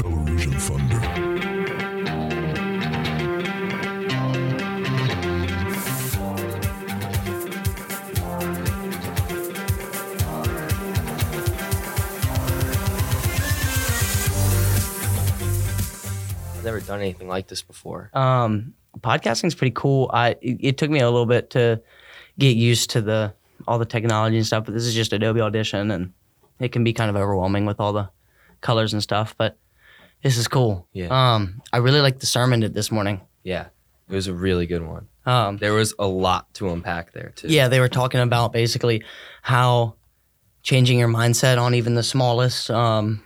Belarusian Thunder. I've never done anything like this before. Um, podcasting's pretty cool. I it, it took me a little bit to get used to the all the technology and stuff, but this is just Adobe Audition, and it can be kind of overwhelming with all the colors and stuff. But this is cool. Yeah. Um, I really liked the sermon this morning. Yeah, it was a really good one. Um, There was a lot to unpack there too. yeah, they were talking about basically how changing your mindset on even the smallest um,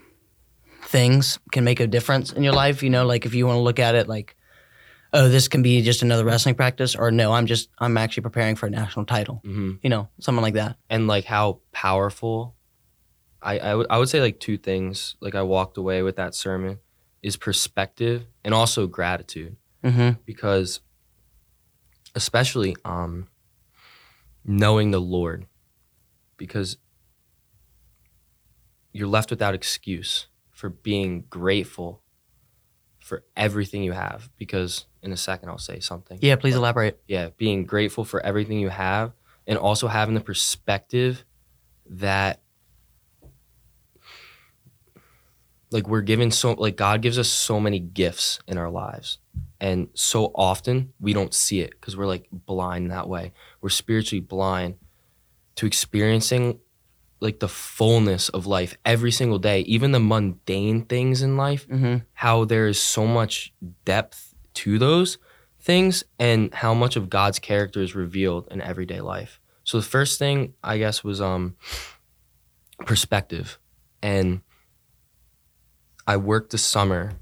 things can make a difference in your life. You know, like if you want to look at it like, oh, this can be just another wrestling practice, or no, I'm just I'm actually preparing for a national title. hmm You know, something like that. and like how powerful. I I would I would say like two things. Like I walked away with that sermon is perspective and also gratitude Mm-hmm. because especially um knowing the Lord because you're left without excuse for being grateful for everything you have because in a second I'll say something. Yeah, please elaborate. yeah, being grateful for everything you have and also having the perspective that like we're given so like God gives us so many gifts in our lives. And so often we don't see it because we're like blind that way. We're spiritually blind to experiencing like the fullness of life every single day, even the mundane things in life Mm-hmm. how there is so much depth to those things and how much of God's character is revealed in everyday life. So the first thing I guess was um perspective. And I worked this summer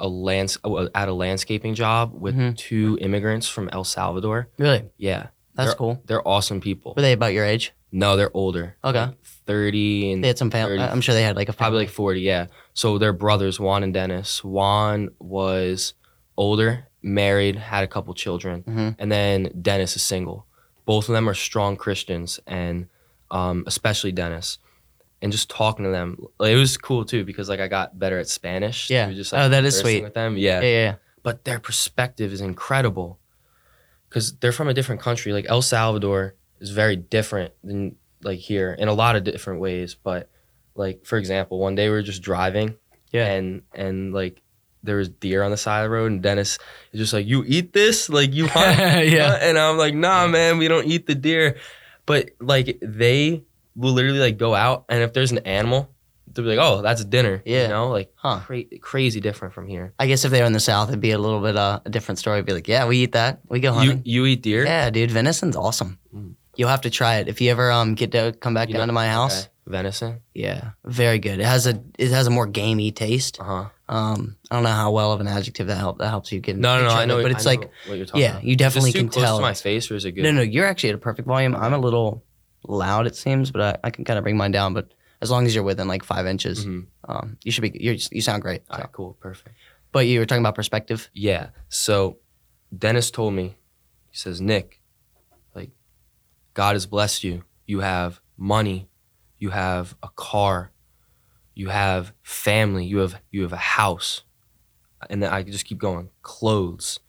a lands at a landscaping job with Mhm. two immigrants from El Salvador. Really, Yeah. that's they're, cool. They're awesome people. Were they about your age? No, they're older. Okay. Like 30 and They had some family. I'm sure they had like a Probably like 40, yeah. So they're brothers, Juan and Dennis. Juan was older, married, had a couple children, Mhm. and then Dennis is single. Both of them are strong Christians, and um, especially Dennis. And just talking to them, like, it was cool too because like I got better at Spanish. Yeah. Just, Oh, that is sweet. With them, yeah, yeah, yeah. but their perspective is incredible because they're from a different country. Like El Salvador is very different than like here in a lot of different ways. But like for example, one day we were just driving, Yeah. and and like there was deer on the side of the road, and Dennis is just like, "You eat this? Like you hunt?" Yeah. and I'm like, "Nah, man, we don't eat the deer." But like they will literally like go out, and if there's an animal, they'll be like, "Oh, that's dinner." Yeah. you know, like Huh. cra- crazy different from here. I guess if they were in the South, it'd be a little bit uh, a different story. It'd be like, yeah, we eat that. We go hunting. You you eat deer? Yeah, dude, venison's awesome. Mm. You'll have to try it if you ever um get to come back You down know- to my house. Okay. Venison. Yeah, very good. It has a it has a more gamey taste. Uh huh. Um, I don't know how well of an adjective that help that helps you get. No, no, no. I know, it, but it's I like know what you're talking yeah, about. you definitely can close tell. to my face, or is it good? No, no, you're actually at a perfect volume. I'm a little loud, it seems, but I, I can kind of bring mine down. But as long as you're within like five inches, Mhm. um, you should be. You're, you sound great. So. right, cool, perfect. But you were talking about perspective. Yeah. So Dennis told me, he says, Nick, like, God has blessed you. You have money, you have a car, you have family, you have you have a house. And then I just keep going. Clothes.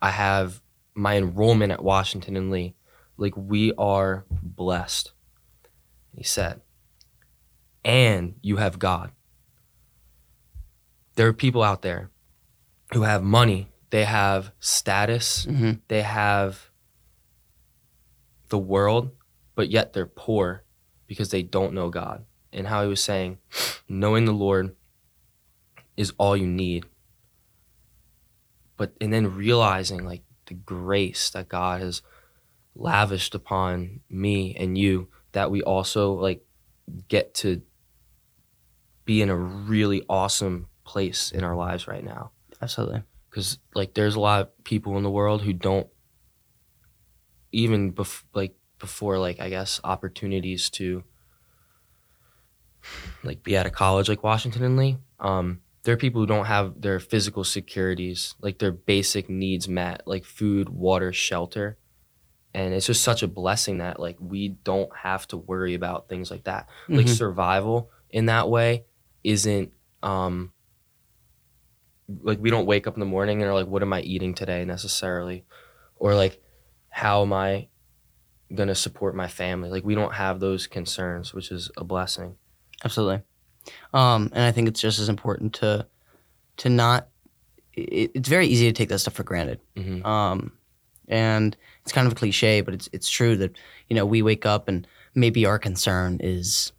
I have my enrollment at Washington and Lee. Like we are blessed. He said, and you have God. There are people out there who have money, they have status, hmm they have the world, but yet they're poor because they don't know God. And how he was saying, knowing the Lord is all you need. But and then realizing like the grace that God has lavished upon me and you that we also like get to be in a really awesome place in our lives right now Absolutely. because like there's a lot of people in the world who don't even bef- like before like i guess opportunities to like be at a college like washington and lee um there are people who don't have their physical securities like their basic needs met like food water shelter and it's just such a blessing that like we don't have to worry about things like that like Mhm. survival in that way isn't um like we don't wake up in the morning and are like what am i eating today necessarily or like how am i going to support my family like we don't have those concerns which is a blessing Absolutely. Um, and I think it's just as important to to not. It, it's very easy to take that stuff for granted. hmm Um, and it's kind of a cliche, but it's it's true that you know we wake up and maybe our concern is,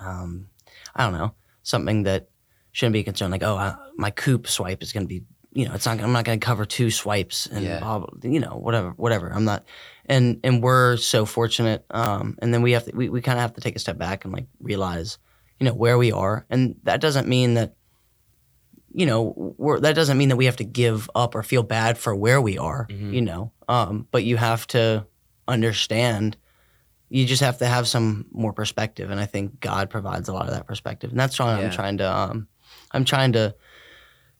um, I don't know, something that shouldn't be a concern. Like, oh, I, my coop swipe is going to be, you know, it's not. I'm not going to cover two swipes and Yeah. blah, blah, you know, whatever, whatever. I'm not. And and we're so fortunate. Um, and then we have to we, we kind of have to take a step back and like realize, you know, where we are, and that doesn't mean that you know, we're, that doesn't mean that we have to give up or feel bad for where we are, Mhm. you know. Um, but you have to understand. You just have to have some more perspective, and I think God provides a lot of that perspective, and that's why Yeah. I'm trying to. Um, I'm trying to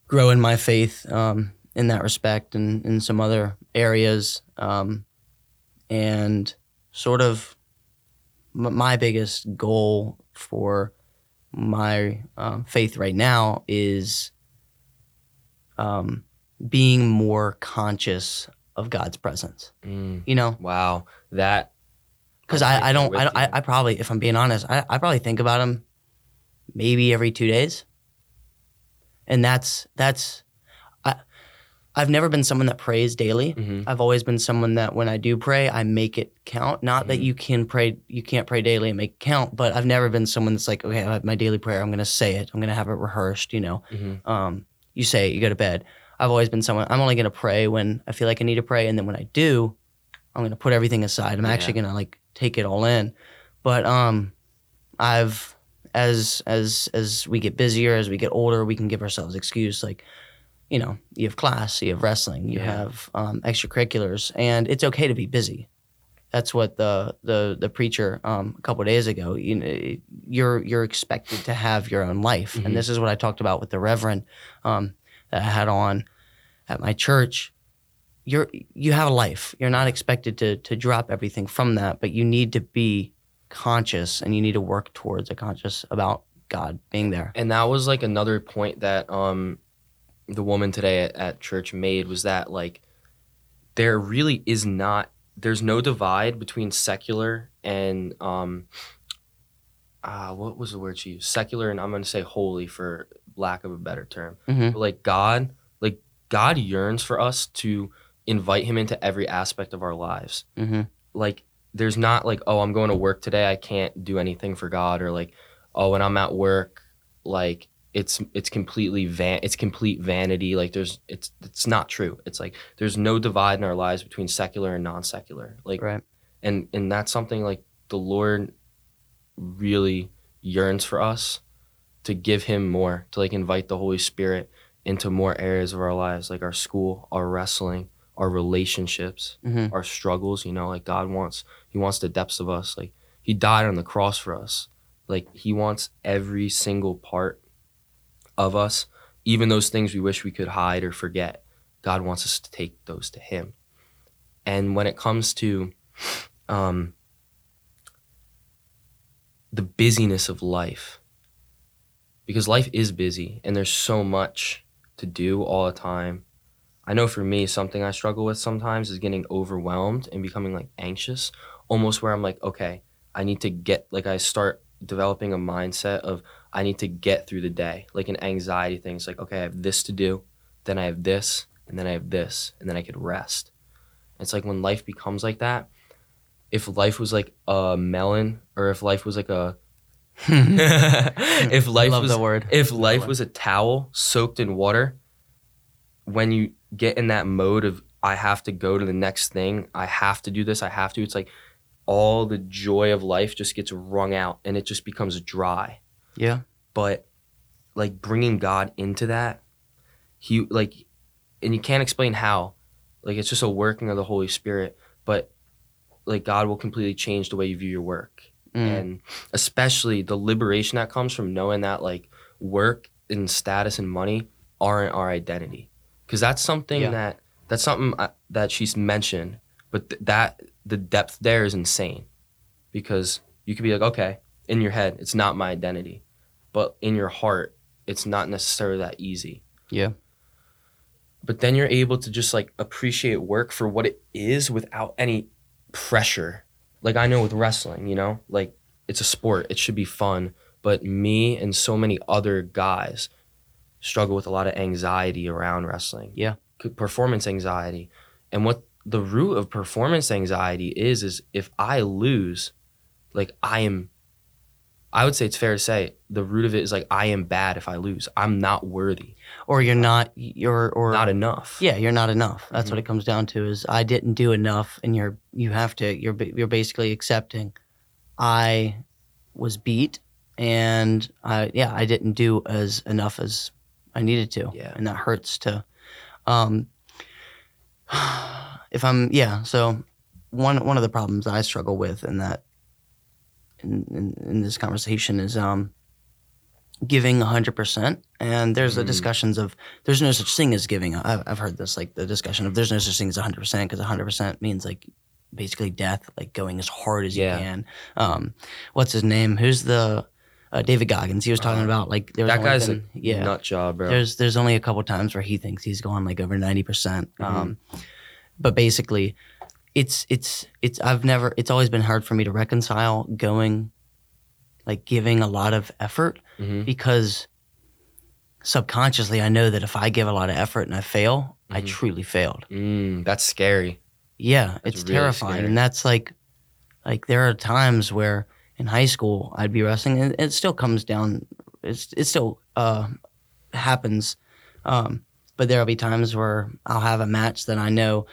grow in my faith um, in that respect, and in some other areas, um, and sort of m- my biggest goal for my um, faith right now is um, being more conscious of God's presence. mm, You know, wow that because I, I don't, I, don't- I. I probably, if I'm being honest, I, I probably think about him maybe every two days, and that's that's. I, I've never been someone that prays daily. mhm. I've always been someone that when I do pray, I make it count. Not that Mhm. you can pray, you can't pray daily and make it count, but I've never been someone that's like, okay, I have my daily prayer. I'm going to say it. I'm going to have it rehearsed. You know, Mhm. um, you say it, you go to bed. I've always been someone. I'm only going to pray when I feel like I need to pray, and then when I do, I'm going to put everything aside. I'm actually going to like take it all in. But um, I've as as as we get busier, as we get older, we can give ourselves excuse like, you know, you have class, you have wrestling, you Yeah. have um, extracurriculars, and it's okay to be busy. That's what the the the preacher um, a couple of days ago. You know, you're you're expected to have your own life, Mhm. and this is what I talked about with the Reverend um, that I had on at my church. You're you have a life. You're not expected to to drop everything from that, but you need to be conscious, and you need to work towards a conscious about God being there. and that was like another point that um the woman today at, at church made was that like there really is not there's no divide between secular and um uh what was the word she used? Secular and i'm going to say holy for lack of a better term. Mhm. but like god like god yearns for us to invite him into every aspect of our lives. Hmm like there's not like oh i'm going to work today i can't do anything for god or like oh when i'm at work like it's it's completely van it's complete vanity like there's it's it's not true. It's like there's no divide in our lives between secular and non-secular like Right. and and that's something like the lord really yearns for us to give him more to like invite the holy spirit into more areas of our lives like our school our wrestling our relationships hmm our struggles you know like god wants he wants the depths of us like he died on the cross for us. Like he wants every single part of us even those things we wish we could hide or forget god wants us to take those to him. And when it comes to um the busyness of life because life is busy and there's so much to do all the time. I know for me, something I struggle with sometimes is getting overwhelmed and becoming like anxious, almost where I'm like, okay, I need to get, like, I start developing a mindset of I need to get through the day, like an anxiety thing. It's like, okay, I have this to do, then I have this, and then I have this, and then I could rest. It's like when life becomes like that, if life was like a melon, or if life was like a, if life was if life was a towel soaked in water, when you get in that mode of I have to go to the next thing, I have to do this, I have to, it's like all the joy of life just gets wrung out and it just becomes dry. Yeah. But like bringing God into that, he like, and you can't explain how. Like it's just a working of the Holy Spirit, but like God will completely change the way you view your work Mm. and especially the liberation that comes from knowing that like work and status and money aren't our identity because that's something Yeah. that that's something I, that she's mentioned But th- that the depth there is insane because you could be like, okay, in your head, it's not my identity, but in your heart, it's not necessarily that easy. Yeah. But then you're able to just like appreciate work for what it is without any pressure. Like I know with wrestling, you know, like it's a sport, it should be fun. But me and so many other guys struggle with a lot of anxiety around wrestling. Yeah. Performance anxiety. And what the root of performance anxiety is, is if I lose, like I am, I would say it's fair to say the root of it is like I am bad if I lose. I'm not worthy, Or you're not you're or not enough. Yeah, you're not enough. That's Mhm. what it comes down to. Is I didn't do enough, and you're you have to you're you're basically accepting I was beat, and I yeah I didn't do as enough as I needed to. Yeah. and that hurts to. Um, if I'm yeah, so one one of the problems I struggle with in that in in, in this conversation is um giving 100% and there's the Mhm. discussions of there's no such thing as giving I've, I've heard this like the discussion of there's no such thing as 100% because 100% means like basically death like going as hard as Yeah. you can um what's his name who's the uh, david goggins he was talking Uh, about like there was that guy's been- a yeah nut job, bro. there's there's only a couple times where he thinks he's gone like over 90%. percent Um, but basically, it's it's it's I've never it's always been hard for me to reconcile going like giving a lot of effort Mhm. because subconsciously I know that if I give a lot of effort and I fail, I Mhm. truly failed. Mm, that's scary. Yeah, it's really terrifying, scary. and that's like, like there are times where in high school I'd be wrestling, and it still comes down. It's it still uh, happens, um, but there'll be times where I'll have a match that I know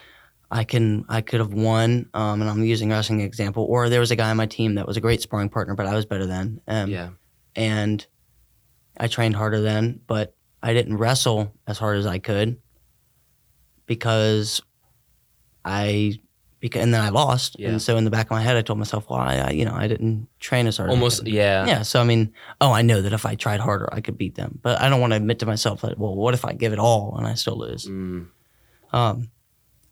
I can I could have won, um, and I'm using wrestling example. Or there was a guy on my team that was a great sparring partner, but I was better than. Um, yeah. and I trained harder then, but I didn't wrestle as hard as I could because I because and then I lost, Yeah. and so in the back of my head, I told myself, well, I, I you know I didn't train as hard. as I Almost, yeah. yeah. So I mean, oh, I know that if I tried harder, I could beat them, but I don't want to admit to myself that. Well, what if I give it all and I still lose? Mm. Um,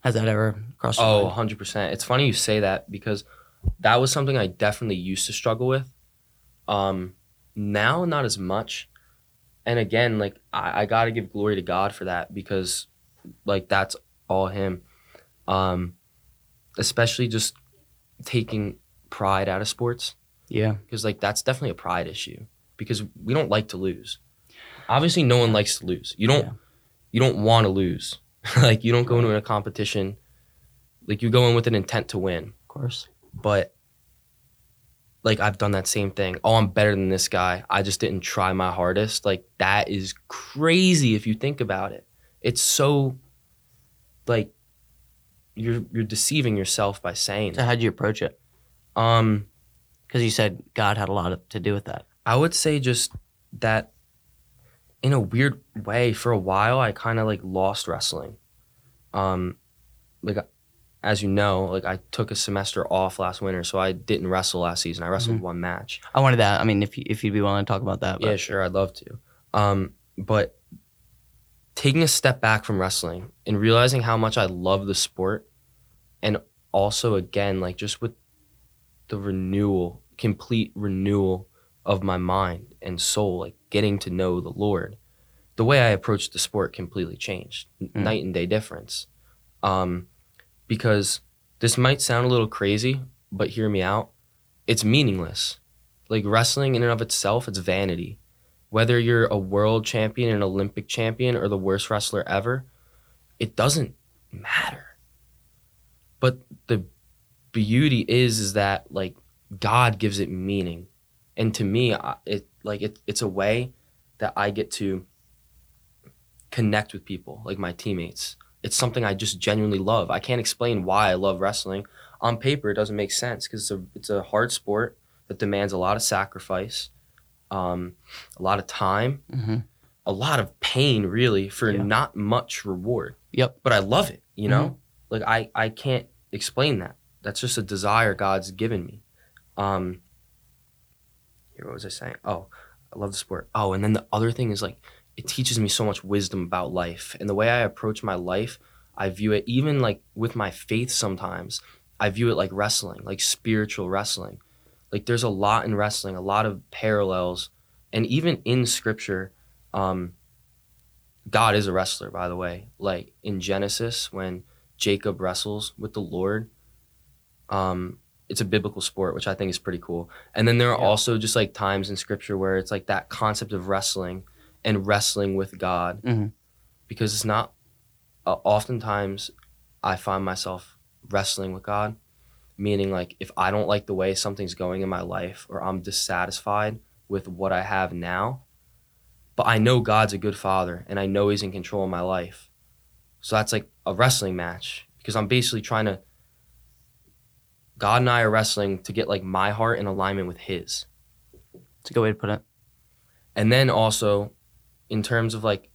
has that ever crossed? your Oh, mind? 100%. It's funny you say that because that was something I definitely used to struggle with. Um, now, not as much. And again, like, I, I got to give glory to God for that because, like, that's all Him. Um, especially just taking pride out of sports yeah, because, like, that's definitely a pride issue because we don't like to lose. Obviously, no one likes to lose. You don't. Yeah. You don't want to lose. like you don't go into a competition. Like you go in with an intent to win of course. but like I've done that same thing. Oh, I'm better than this guy. I just didn't try my hardest. Like that is crazy if you think about it. It's so like you're you're deceiving yourself by saying So how'd you approach it? Um Because you said God had a lot of, to do with that. I would say just that in a weird way for a while I kind of like lost wrestling. Um like as you know, like I took a semester off last winter, so I didn't wrestle last season. I wrestled one match. I wanted that. I mean, if you, if you'd be willing to talk about that, but Yeah, sure, I'd love to. Um, but taking a step back from wrestling and realizing how much I love the sport, and also again, like just with the renewal, complete renewal of my mind and soul, like getting to know the Lord, the way I approached the sport completely changed, mm. night and day difference. Um, because this might sound a little crazy, but hear me out. It's meaningless. Like wrestling in and of itself, it's vanity. Whether you're a world champion, an Olympic champion, or the worst wrestler ever, it doesn't matter. But the beauty is, is that like God gives it meaning, and to me, it like it, it's a way that I get to connect with people, like my teammates. It's something I just genuinely love. I can't explain why I love wrestling. On paper, it doesn't make sense because it's a it's a hard sport that demands a lot of sacrifice, um, a lot of time, hmm a lot of pain, really, for Yeah. not much reward. Yep. But I love it. You know, like I I can't explain that. That's just a desire God's given me. Um, what was I saying? Oh, I love the sport. Oh, and then the other thing is like it teaches me so much wisdom about life and the way I approach my life. I view it even like with my faith sometimes. I view it like wrestling, like spiritual wrestling. Like there's a lot in wrestling, a lot of parallels, and even in scripture, um, God is a wrestler, by the way. Like in Genesis, when Jacob wrestles with the Lord, um, it's a biblical sport, which I think is pretty cool. And then there are Yeah. also just like times in scripture where it's like that concept of wrestling and wrestling with God, Mhm. because it's not. Uh, oftentimes, I find myself wrestling with God, meaning like if I don't like the way something's going in my life or I'm dissatisfied with what I have now, but I know God's a good father and I know He's in control of my life. So that's like a wrestling match because I'm basically trying to. God and I are wrestling to get like my heart in alignment with His. It's a good way to put it. And then also, in terms of like,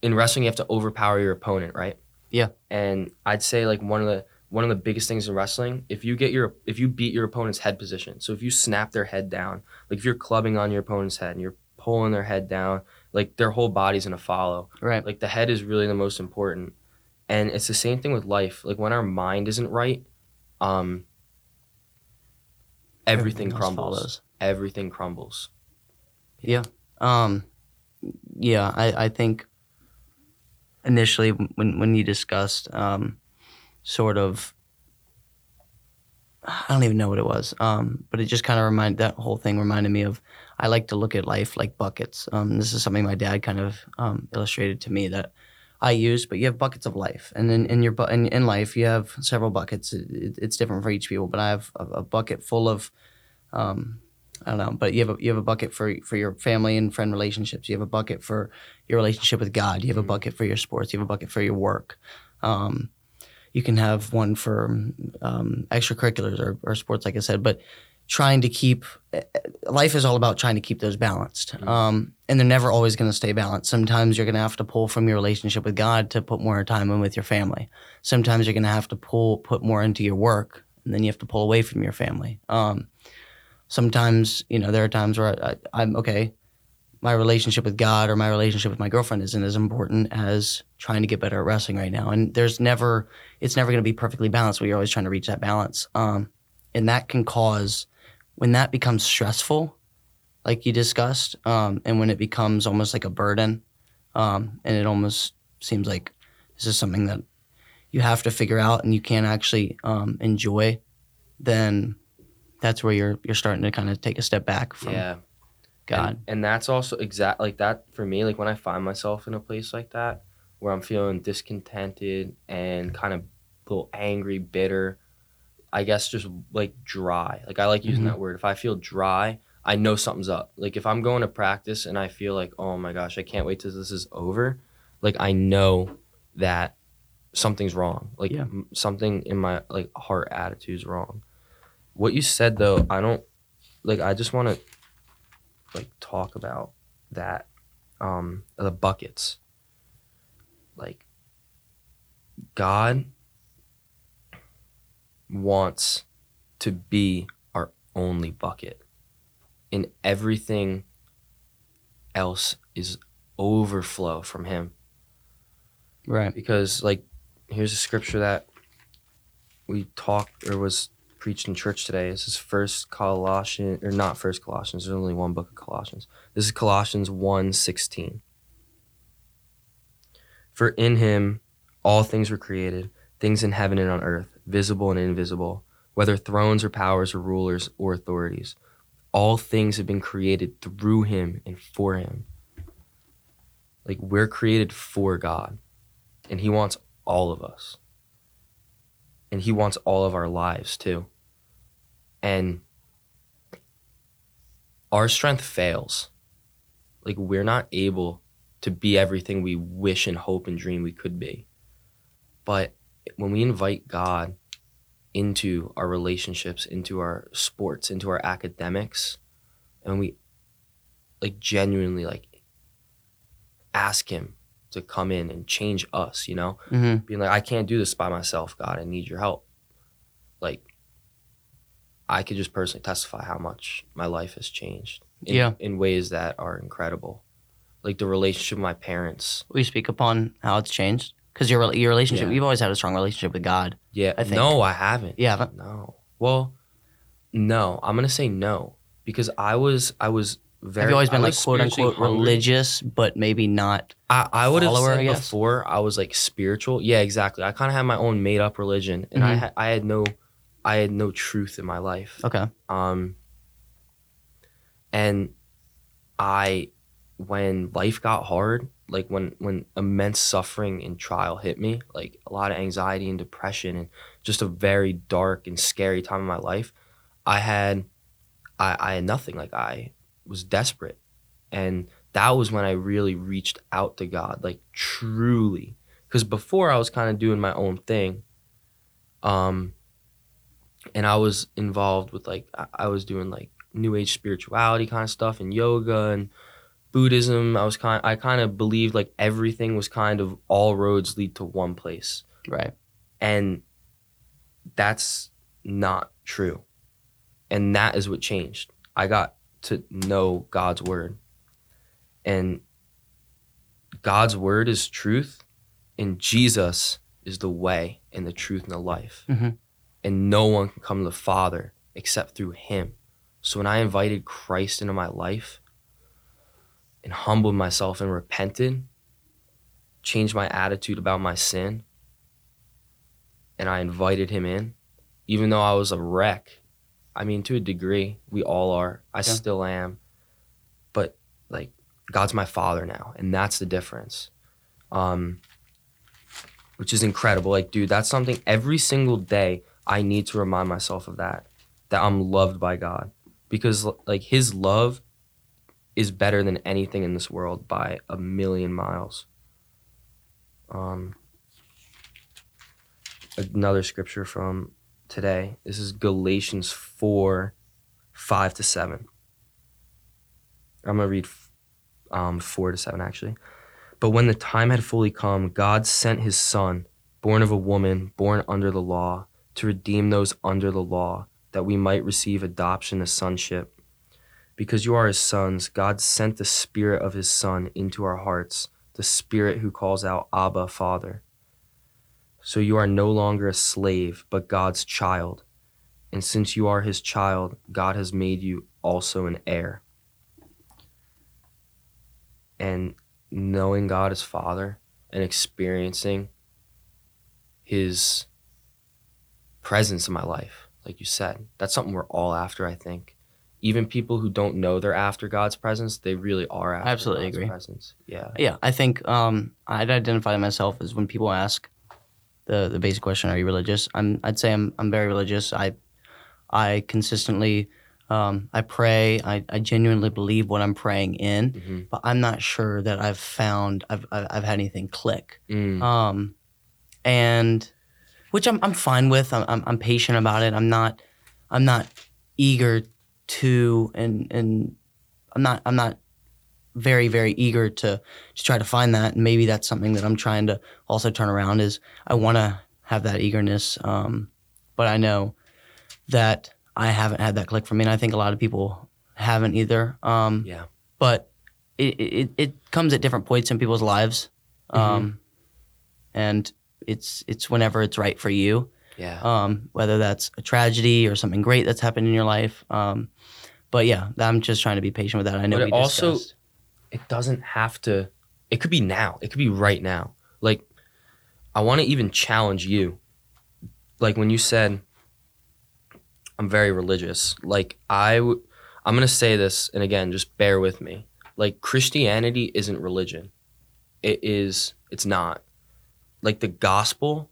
in wrestling, you have to overpower your opponent, right? Yeah. And I'd say like one of the one of the biggest things in wrestling, if you get your if you beat your opponent's head position, so if you snap their head down, like if you're clubbing on your opponent's head and you're pulling their head down, like their whole body's gonna follow. Right. Like the head is really the most important. And it's the same thing with life. Like when our mind isn't right, um everything, else crumbles. follows. Everything crumbles. Yeah. Um, yeah, I, I think initially when when you discussed um, sort of, I don't even know what it was, um, but it just kind of reminded that whole thing reminded me of I like to look at life like buckets. Um, this is something my dad kind of um, illustrated to me that I use, but you have buckets of life, and in, in your bu- in, in life you have several buckets. It, it- it's different for each people, but I have a, a bucket full of. Um, I don't know, but you have a, you have a bucket for for your family and friend relationships. You have a bucket for your relationship with God. You have a Mhm. bucket for your sports. You have a bucket for your work. Um, you can have one for um, extracurriculars or, or sports, like I said. But trying to keep life is all about trying to keep those balanced, Mhm. um, and they're never always going to stay balanced. Sometimes you're going to have to pull from your relationship with God to put more time in with your family. Sometimes you're going to have to pull put more into your work, and then you have to pull away from your family. Um, sometimes you know there are times where I, I, I'm okay. My relationship with God or my relationship with my girlfriend isn't as important as trying to get better at wrestling right now. And there's never, it's never going to be perfectly balanced. But you're always trying to reach that balance, um, and that can cause when that becomes stressful, like you discussed, um, and when it becomes almost like a burden, um, and it almost seems like this is something that you have to figure out and you can't actually um, enjoy, then that's where you're you're starting to kind of take a step back from yeah. God. And, and that's also exact like that for me, like when I find myself in a place like that where I'm feeling discontented and kind of a little angry, bitter, I guess just like dry. Like I like using Mhm. that word. If I feel dry, I know something's up. Like if I'm going to practice and I feel like, oh my gosh, I can't wait till this is over, like I know that something's wrong. Like Yeah. m- something in my like heart attitude's wrong. What you said though, I don't like I just want to like talk about that um the buckets like god wants to be our only bucket and everything else is overflow from him Right. because like here's a scripture that we talked or was preached in church today. This is first Colossians or not first Colossians, there's only one book of Colossians. This is Colossians 1 16. For in him all things were created, things in heaven and on earth, visible and invisible, whether thrones or powers or rulers or authorities. All things have been created through him and for him. Like we're created for God and he wants all of us and he wants all of our lives too and our strength fails like we're not able to be everything we wish and hope and dream we could be but when we invite god into our relationships into our sports into our academics and we like genuinely like ask him to come in and change us, you know? hmm Being like, I can't do this by myself, God. I need your help. Like, I could just personally testify how much my life has changed in, Yeah. in ways that are incredible. Like the relationship with my parents. We speak upon how it's changed. Because your your relationship, Yeah. you've always had a strong relationship with God. Yeah. I think. No, I haven't. You haven't? No. Well, no. I'm gonna say no because I was I was very. Have you always I been like quote unquote hungry. religious, but maybe not? I, I would have follower, I said guess? before I was like spiritual. Yeah, exactly. I kind of had my own made up religion, and I Mhm. had I had no I had no truth in my life. Okay. Um, and I, when life got hard, like when when immense suffering and trial hit me, like a lot of anxiety and depression, and just a very dark and scary time in my life, I had, I, I had nothing. Like I was desperate, and that was when I really reached out to God, like truly. Because before I was kind of doing my own thing, um, and I was involved with like I, I was doing like new age spirituality kind of stuff and yoga and Buddhism. I was kind I kind of believed like everything was kind of all roads lead to one place, Right. and that's not true. And that is what changed. I got to know God's word, and God's word is truth, and Jesus is the way and the truth and the life Mhm. and no one can come to the Father except through Him. So when I invited Christ into my life and humbled myself and repented, changed my attitude about my sin, and I invited Him in, even though I was a wreck. I mean, to a degree, we all are. I still am. But like, God's my Father now, and that's the difference. Um, which is incredible. Like, dude, that's something every single day I need to remind myself of that. That I'm loved by God. Because like his love is better than anything in this world by a million miles. Um another scripture from today. This is Galatians 4 5 to 7. I'm going to read um, 4 to 7 actually. But when the time had fully come, God sent his son, born of a woman, born under the law, to redeem those under the law, that we might receive adoption as sonship. Because you are his sons, God sent the spirit of his son into our hearts, the spirit who calls out, Abba, Father. So you are no longer a slave, but God's child. And since you are his child, God has made you also an heir. And knowing God as Father and experiencing his presence in my life, like you said, that's something we're all after, I think. Even people who don't know they're after God's presence, they really are after Absolutely God's agree. presence. Yeah. Yeah, I think um, I'd identify myself as when people ask the the basic question, "Are you religious?" I'm I'd say I'm I'm very religious. I I consistently um, I pray. I, I genuinely believe what I'm praying in, hmm but I'm not sure that I've found I've I've, I've had anything click. Mm. Um, and which I'm I'm fine with. I'm, I'm I'm patient about it. I'm not I'm not eager to and and I'm not I'm not very very eager to to try to find that. And maybe that's something that I'm trying to also turn around. Is I want to have that eagerness, um, but I know that I haven't had that click for me, and I think a lot of people haven't either. Um, Yeah. but it, it it comes at different points in people's lives, um, and it's it's whenever it's right for you. Yeah. Um, whether that's a tragedy or something great that's happened in your life. Um, but yeah, I'm just trying to be patient with that. I know But we it also- discussed. it doesn't have to it could be now it could be right now. Like i want to even challenge you. Like when you said i'm very religious like i w- i'm going to say this and again just bear with me. Like christianity isn't religion. It is it's not. Like the gospel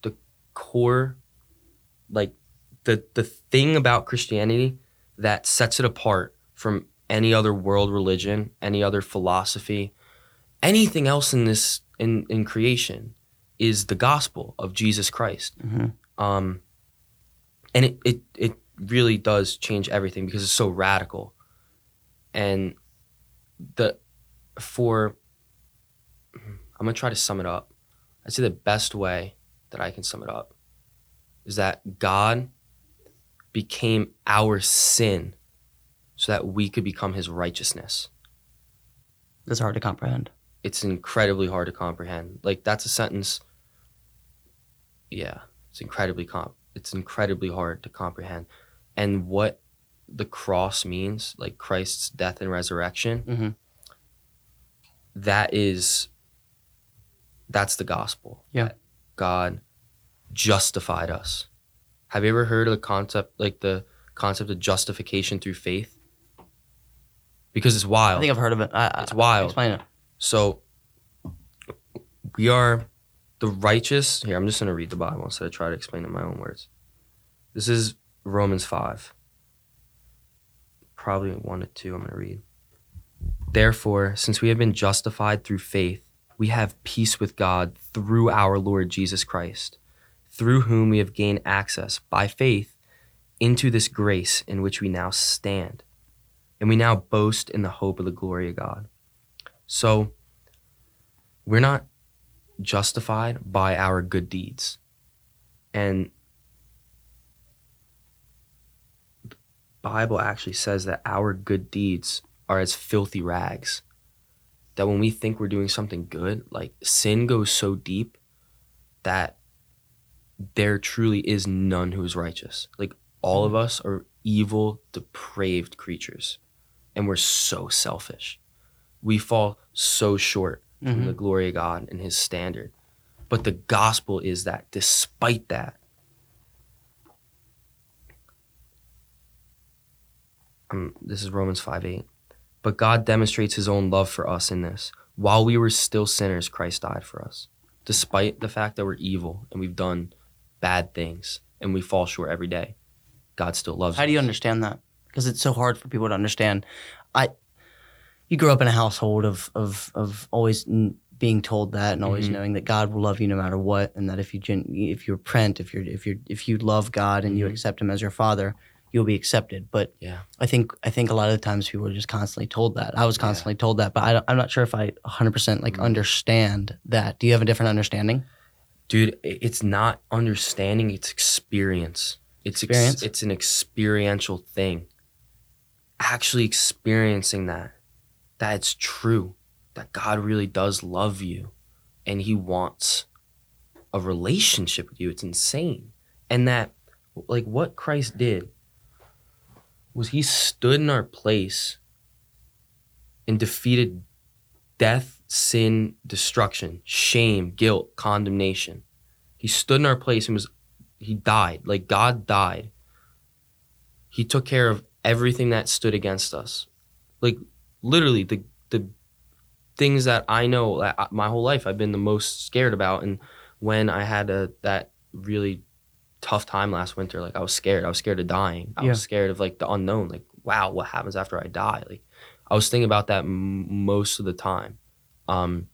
the core like the the thing about christianity that sets it apart from any other world religion, any other philosophy, anything else in this in in creation is the gospel of Jesus Christ. Mhm. Um, and it, it it really does change everything because it's so radical. And the for I'm gonna try to sum it up. I'd say the best way that I can sum it up is that God became our sin so that we could become his righteousness. That's hard to comprehend. it's incredibly hard to comprehend. Like that's a sentence. Yeah, it's incredibly comp. It's incredibly hard to comprehend, and what the cross means, like Christ's death and resurrection, Mm-hmm. that is. That's the gospel. Yeah. God justified us. Have you ever heard of the concept, like the concept of justification through faith? Because it's wild. I think I've heard of it. I, it's wild. Explain it. So we are the righteous. Here, I'm just going to read the Bible instead of try to explain it in my own words. This is Romans 5. Probably 1 to 2, I'm going to read. Therefore, since we have been justified through faith, we have peace with God through our Lord Jesus Christ, through whom we have gained access by faith into this grace in which we now stand. And we now boast in the hope of the glory of God. So we're not justified by our good deeds. And the Bible actually says that our good deeds are as filthy rags. That when we think we're doing something good, like sin goes so deep that there truly is none who is righteous. Like all of us are evil, depraved creatures. And we're so selfish we fall so short from Mhm. the glory of God and his standard. But the gospel is that despite that, um, this is Romans 5 8. But God demonstrates his own love for us in this. While we were still sinners, Christ died for us. Despite the fact that we're evil and we've done bad things and we fall short every day, God still loves us. How do you understand that? Because it's so hard for people to understand. I, you grew up in a household of of of always n- being told that and always Mhm. knowing that God will love you no matter what, and that if you gen- if you repent, if you're if you if you love God and you Mhm. accept Him as your Father, you'll be accepted. But Yeah. I think I think a lot of the times people are just constantly told that. I was constantly told that, but I don't, I'm not sure if I 100 percent like Mhm. understand that. Do you have a different understanding? Dude it's not understanding it's experience. It's ex- it's an experiential thing. Actually experiencing that that it's true that god really does love you and he wants a relationship with you. It's insane. And that like what christ did was he stood in our place and defeated death, sin, destruction, shame, guilt, condemnation. He stood in our place and was he died. Like God died. He took care of everything that stood against us. Like literally the the things that I know that I- my whole life I've been the most scared about and when I had a that really tough time last winter like I was scared. I was scared of dying. I Yeah. was scared of like the unknown. Like wow, what happens after I die? Like I was thinking about that m- most of the time. Um,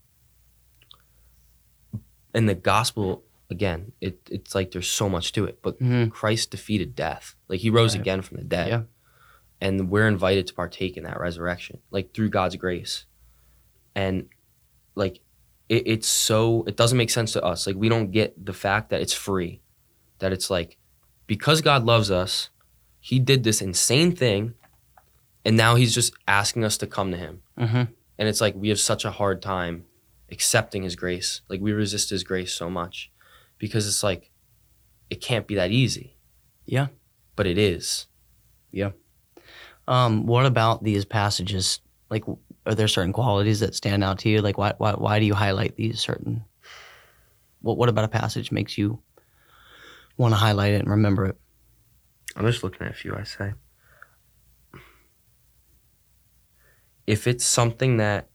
and the gospel, again, it, it's like there's so much to it, but Mm-hmm. Christ defeated death. Like he rose Right. again from the dead. Yeah. And we're invited to partake in that resurrection, like through God's grace. And like it, it's so, it doesn't make sense to us. Like we don't get the fact that it's free, that it's like because God loves us, he did this insane thing. And now he's just asking us to come to him. Mm-hmm. And it's like we have such a hard time accepting his grace. Like we resist his grace so much because it's like it can't be that easy. Yeah. But it is. Yeah. Um, what about these passages? Like, are there certain qualities that stand out to you? Like, why why why do you highlight these certain? What what about a passage makes you want to highlight it and remember it? I'm just looking at a few I say. If it's something that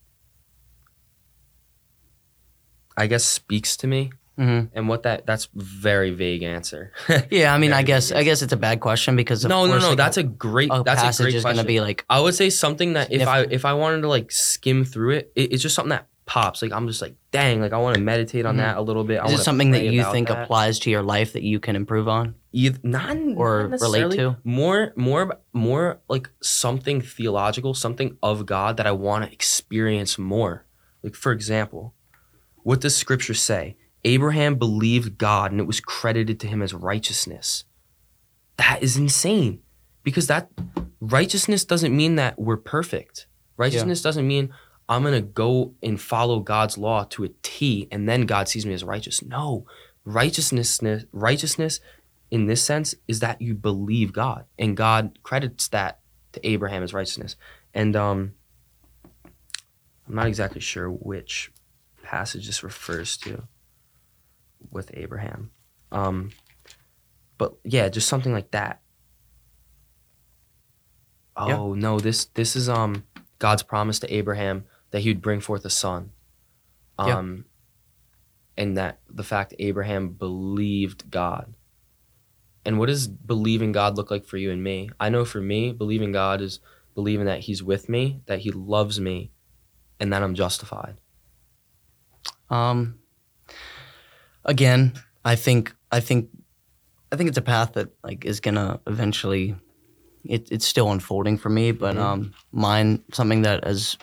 I guess speaks to me Mm-hmm. and what that that's very vague answer. Yeah, I mean, I guess I guess it's a bad question because of no, no, no. like, That's a great. a that's a great is going to be like I would say something that if I if I wanted to like skim through it, it it's just something that pops. Like I'm just like, dang, like I want to meditate on Mhm. that a little bit. I is it something that you think that. applies to your life that you can improve on? Either, not or not relate to? more more more like something theological, something of God that I want to experience more. Like for example, what does Scripture say? Abraham believed God, and it was credited to him as righteousness. That is insane, because that righteousness doesn't mean that we're perfect. Righteousness doesn't mean I'm gonna go and follow God's law to a T, and then God sees me as righteous. No, righteousness, righteousness, in this sense, is that you believe God, and God credits that to Abraham as righteousness. And um, I'm not exactly sure which passage this refers to with Abraham. Um, but yeah, just something like that. Oh no, this this is um God's promise to Abraham that he would bring forth a son. Yeah. Um and that the fact Abraham believed God. And what does believing God look like for you and me? I know for me, believing God is believing that he's with me, that he loves me, and that I'm justified. Um, again, I think I think I think it's a path that like is gonna eventually. It, it's still unfolding for me, but Mhm. um, mine something that is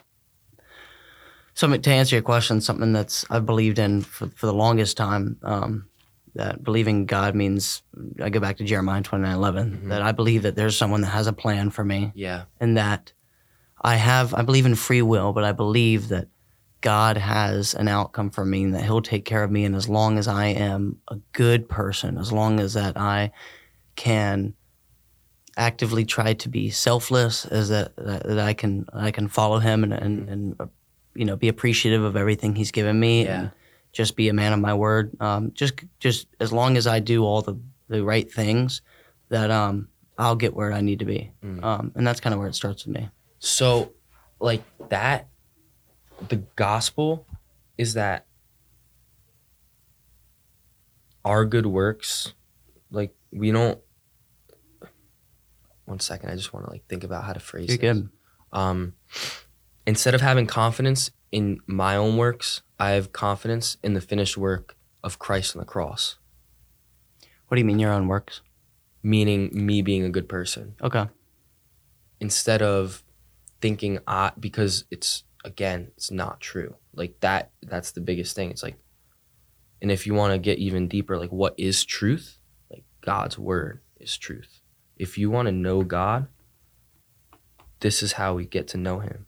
something to answer your question. Something that's I've believed in for for the longest time. Um, that believing God means I go back to Jeremiah twenty nine Mhm. That I believe that there's someone that has a plan for me, Yeah. and that I have I believe in free will, but I believe that God has an outcome for me and that he'll take care of me and as long as I am a good person, as long as that I can actively try to be selfless, as that that, that I can I can follow him and and, and you know be appreciative of everything he's given me Yeah. and just be a man of my word. Um, just just as long as I do all the the right things, that um I'll get where I need to be. Mm. Um, and that's kind of where it starts with me. So, like that, the gospel is that our good works, like we don't. One second, I just want to like think about how to phrase You're this. good. Um, instead of having confidence in my own works, I have confidence in the finished work of Christ on the cross. What do you mean your own works? Meaning me being a good person. Okay. instead of thinking I because it's again it's not true like that that's the biggest thing it's like and if you want to get even deeper like what is truth like God's word is truth if you want to know God this is how we get to know him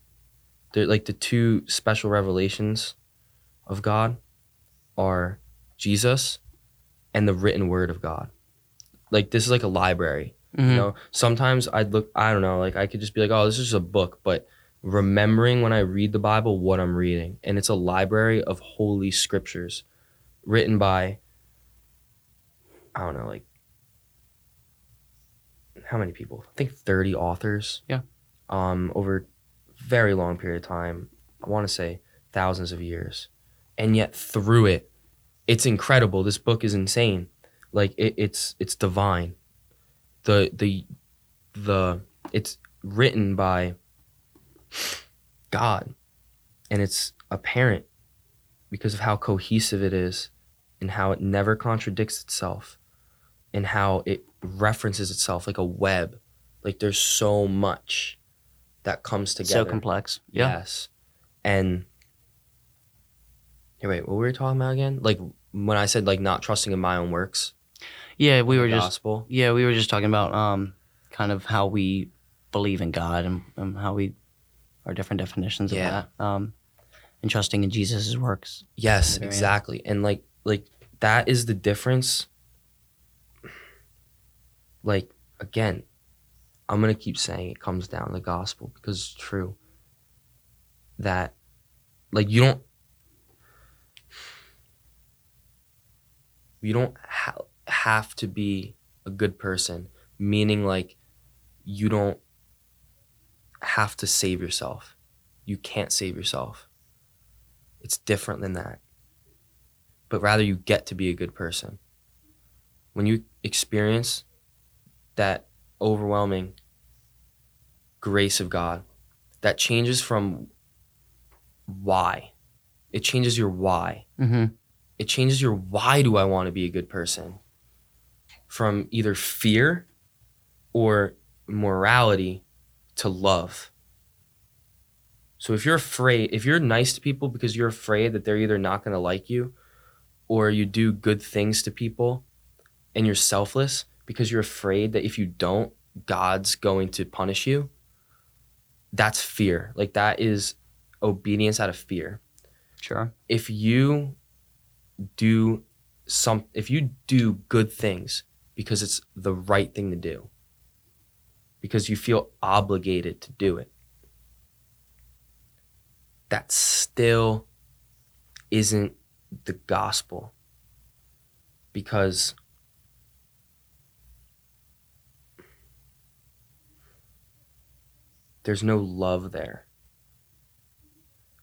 they're like the two special revelations of God are Jesus and the written word of God like this is like a library Mhm. you know, sometimes I'd look, I don't know, like I could just be like, oh, this is just a book, but remembering when I read the Bible what I'm reading. And it's a library of holy scriptures written by, I don't know, like, how many people? I think 30 authors. Yeah. Um, over very long period of time. I want to say thousands of years. And yet through it, it's incredible. This book is insane. Like it, it's it's divine the the the it's written by God and it's apparent because of how cohesive it is and how it never contradicts itself and how it references itself like a web like there's so much that comes together So complex. Yeah. yes and hey wait what were we talking about again like when I said like not trusting in my own works Yeah, we were just gospel yeah, we were just talking about um kind of how we believe in God and, and how we our different definitions of Yeah. that. Um and trusting in Jesus' works. Yes, very end. exactly. And like like that is the difference. Like again, I'm going to keep saying it comes down to the gospel because it's true. That like you don't you don't ha- have to be a good person, meaning like you don't have to save yourself. You can't save yourself. It's different than that. But rather, you get to be a good person. When you experience that overwhelming grace of God, that changes from why. It changes your why. Mm-hmm. It changes your why do I want to be a good person? From either fear or morality to love. So if you're afraid, if you're nice to people because you're afraid that they're either not going to like you or you do good things to people and you're selfless because you're afraid that if you don't, God's going to punish you, that's fear. Like that is obedience out of fear. Sure. If you do some if you do good things because it's the right thing to do because you feel obligated to do it that still isn't the gospel because there's no love there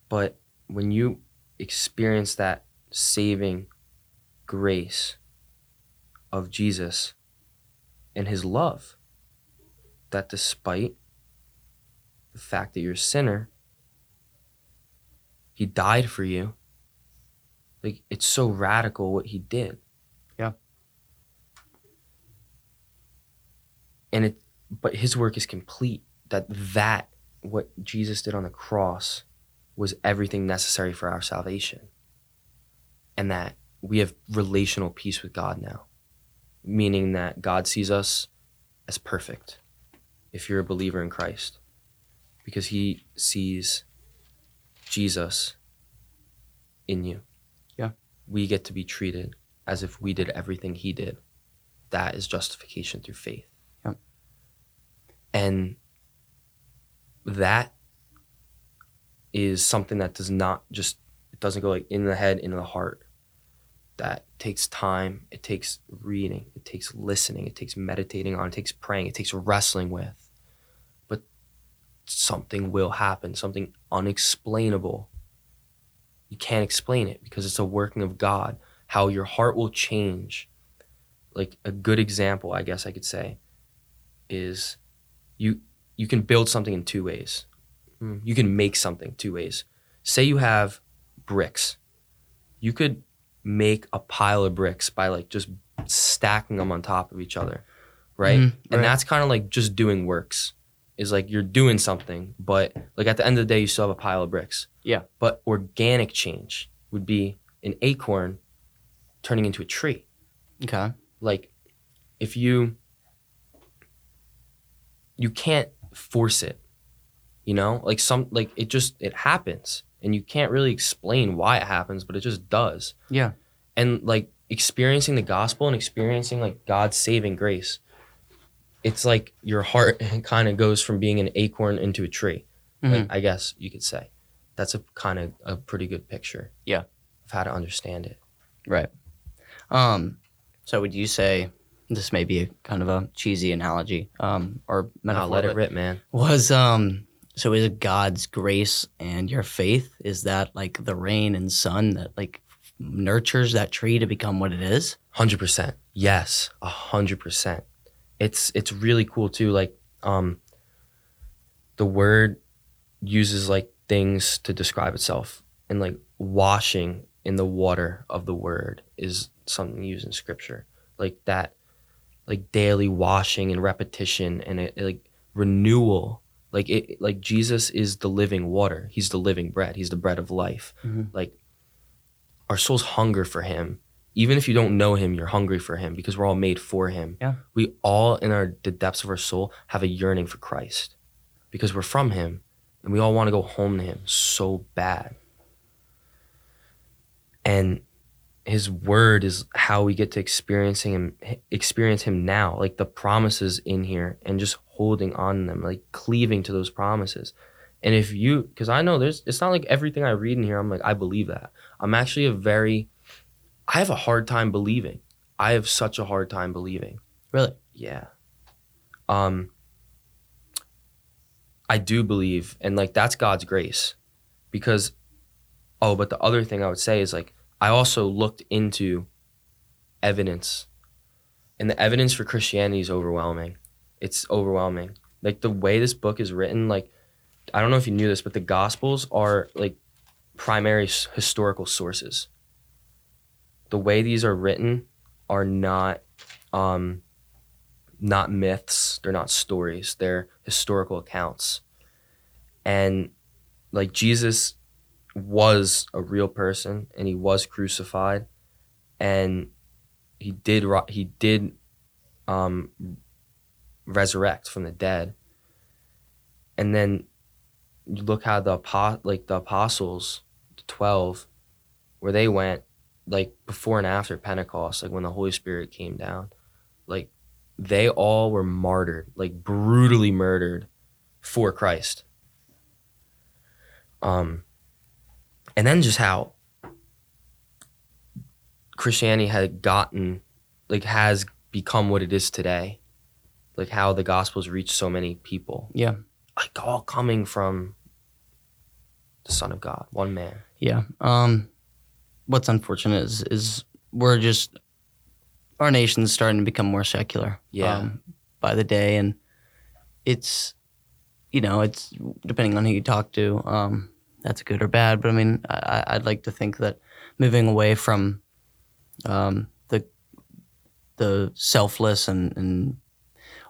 but when you experience that saving grace of Jesus and his love. That despite the fact that you're a sinner, he died for you. Like it's so radical what he did. Yeah. And it but his work is complete. That that what Jesus did on the cross was everything necessary for our salvation. And that we have relational peace with God now, meaning that God sees us as perfect if you're a believer in Christ, because he sees Jesus in you. Yeah. We get to be treated as if we did everything he did. That is justification through faith. Yep. And that is something that does not just it doesn't go like in the head, into the heart that takes time, it takes reading, it takes listening, it takes meditating on, it takes praying, it takes wrestling with. But something will happen, something unexplainable. You can't explain it because it's a working of God. How your heart will change. Like a good example, I guess I could say, is you you can build something in two ways. Hmm, You can make something two ways. Say you have bricks. You could make a pile of bricks by like just stacking them on top of each other, right? Mhm, And that's kind of like just doing works. Is like you're doing something, but like at the end of the day, you still have a pile of bricks. Yeah. But organic change would be an acorn turning into a tree. Okay. Like if you you can't force it, you know? Like some like it just it happens and you can't really explain why it happens, but it just does Yeah. and like experiencing the gospel and experiencing like God's saving grace, it's like your heart kind of goes from being an acorn into a tree. Like I guess you could say, that's a kind of a pretty good picture. Yeah. of how to understand it. Right. Um, so would you say this may be a kind of a cheesy analogy, um, or metaphor? let it rip, man. Was um, so is God's grace and your faith is that like the rain and sun that like nurtures that tree to become what it is? Hundred percent. Yes, a hundred percent. It's it's really cool too. Like um, the word uses like things to describe itself, and like washing in the water of the word is something used in scripture. Like that, like daily washing and repetition and it, like renewal. Like it, like Jesus is the living water. He's the living bread. He's the bread of life. Mhm. Like our souls hunger for Him even if you don't know him, you're hungry for him because we're all made for him. Yeah. We all in our the depths of our soul have a yearning for Christ because we're from him and we all want to go home to him so bad. And his word is how we get to experiencing him experience him now, like the promises in here and just holding on to them, like cleaving to those promises. And if you cuz I know there's it's not like everything I read in here I'm like I believe that. I'm actually a very I have a hard time believing. I have such a hard time believing. Really? Yeah. Um I do believe and like that's God's grace. Because oh, but the other thing I would say is like I also looked into evidence. And the evidence for Christianity is overwhelming. It's overwhelming. Like the way this book is written like I don't know if you knew this, but the gospels are like primary historical sources. The way these are written are not um, not myths. They're not stories. They're historical accounts. And like Jesus was a real person, and he was crucified, and he did he did um, resurrect from the dead. And then you look how the like the apostles, the twelve, where they went, like before and after Pentecost, like when the Holy Spirit came down, like they all were martyred, like brutally murdered for Christ. Um, and then just how Christianity had gotten, like, has become what it is today, like how the gospel's reached so many people, Yeah. like all coming from the Son of God, one man. Yeah. Um, what's unfortunate is is we're just our nation's starting to become more secular. Yeah. Um, by the day, and it's you know it's depending on who you talk to. Um, that's good or bad, but I mean, I, I'd like to think that moving away from um, the the selfless and and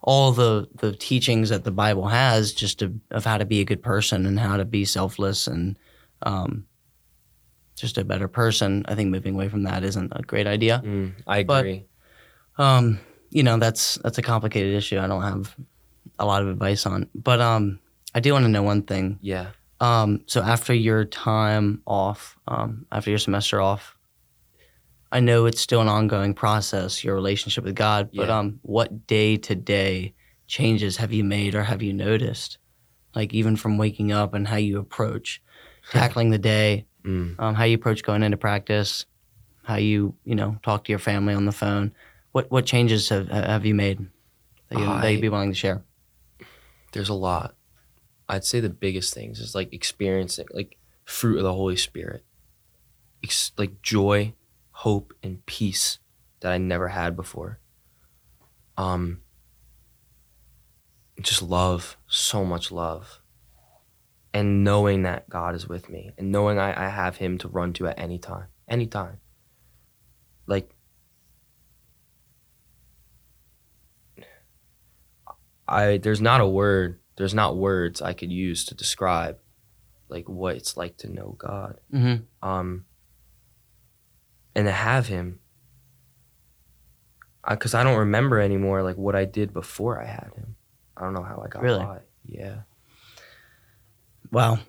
all the the teachings that the Bible has, just to, of how to be a good person and how to be selfless and um, just a better person. I think moving away from that isn't a great idea. Mm, I But- agree. Um, you know, that's that's a complicated issue. I don't have a lot of advice on, but um, I do want to know one thing. yeah. Um, so after your time off, um, after your semester off, I know it's still an ongoing process, your relationship with God. But Yeah. um, what day to day changes have you made or have you noticed? Like even from waking up and how you approach tackling the day, Mm. um, how you approach going into practice, how you you know talk to your family on the phone. What what changes have have you made that, you, that you'd be willing to share? There's a lot. I'd say the biggest things is like experiencing like fruit of the Holy Spirit, Ex- like joy, hope, and peace that I never had before. Um, just love, so much love, and knowing that God is with me, and knowing I, I have Him to run to at any time, anytime. Like I there's not a word, there's not words I could use to describe like what it's like to know God. Mm-hmm. Um and to have him because I, don't remember anymore like what I did before I had him. I don't know how I got Really? by. Yeah. Wow,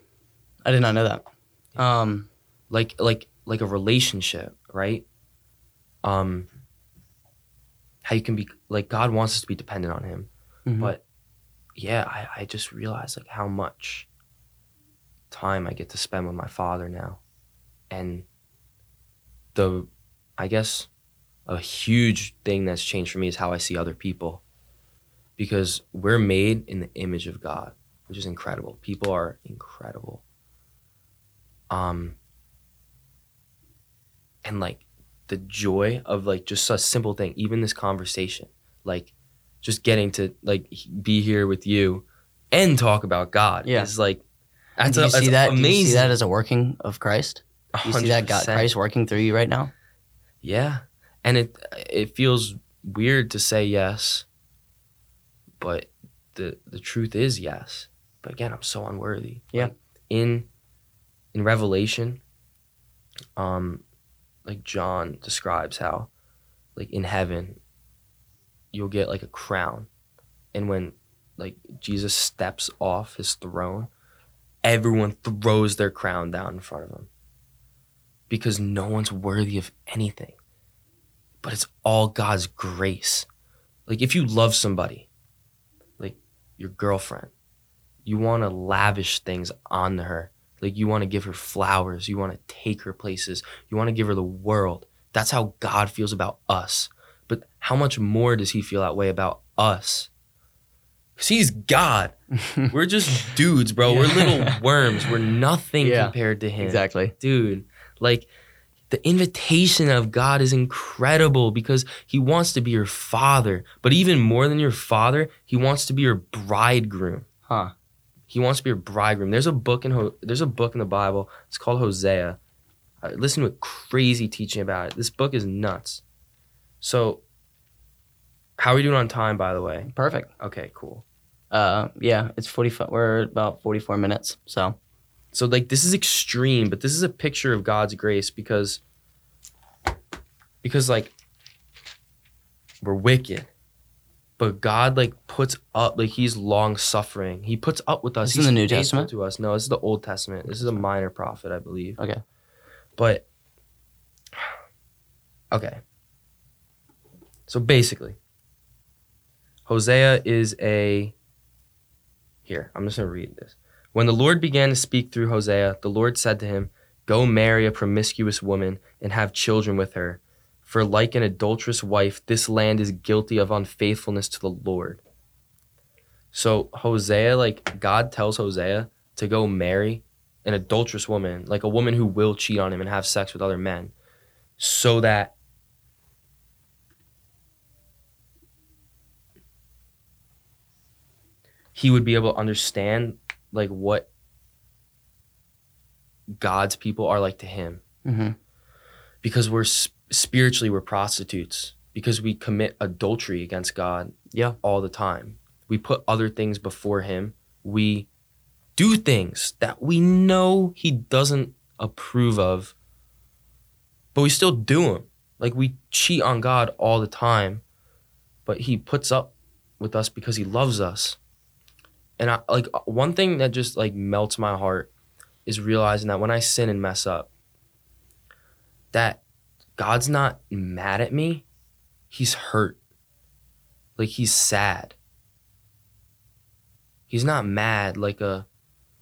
I did not know that. Um, Like like like a relationship, right? Um how you can be like God wants us to be dependent on him. mhm. But yeah, I, I just realized like how much time I get to spend with my father now. And the I guess a huge thing that's changed for me is how I see other people. Because we're made in the image of God, which is incredible. People are incredible. Um and like the joy of like just a simple thing, even this conversation, like just getting to like be here with you and talk about God Yeah. is like that's, do you a, see that? Do you see that as a working of Christ? Do you see that God, Christ working through you right now? Yeah, and it it feels weird to say yes, but the the truth is yes. But again, I'm so unworthy. Yeah. Like, in in Revelation, um, like John describes how, like in heaven, you'll get like a crown, and when like Jesus steps off his throne, everyone throws their crown down in front of him because no one's worthy of anything. But it's all God's grace. Like if you love somebody, like your girlfriend, you want to lavish things onto her. Like you want to give her flowers, you want to take her places, you want to give her the world. That's how God feels about us. How much more does he feel that way about us? He's God. We're just dudes, bro. We're little worms. We're nothing Yeah, compared to him exactly. dude like the invitation of god is incredible because he wants to be your father but even more than your father he wants to be your bridegroom Huh. he wants to be your bridegroom there's a book in Ho- there's a book in the bible it's called hosea uh, I listened to a crazy teaching about it this book is nuts so how are we doing on time by the way Perfect. okay cool Uh, yeah, it's forty. We're about forty-four minutes. So So like this is extreme, but this is a picture of God's grace because because like we're wicked, but God like puts up like he's long suffering. He puts up with us. This is in the New Testament? to us. No, this is the Old Testament. This is a minor prophet, I believe. Okay. But okay. So basically, Hosea is a here, I'm just going to read this. When the Lord began to speak through Hosea, the Lord said to him, Go marry a promiscuous woman and have children with her. For like an adulterous wife, this land is guilty of unfaithfulness to the Lord. So Hosea, like God tells Hosea to go marry an adulterous woman, like a woman who will cheat on him and have sex with other men, so that he would be able to understand like what God's people are like to him Mm-hmm. because we're spiritually we're prostitutes because we commit adultery against God Yeah. all the time. We put other things before him. We do things that we know he doesn't approve of, but we still do them. Like we cheat on God all the time, but he puts up with us because he loves us. And I like one thing that just like melts my heart is realizing that when I sin and mess up, that God's not mad at me. He's hurt. Like he's sad. He's not mad like a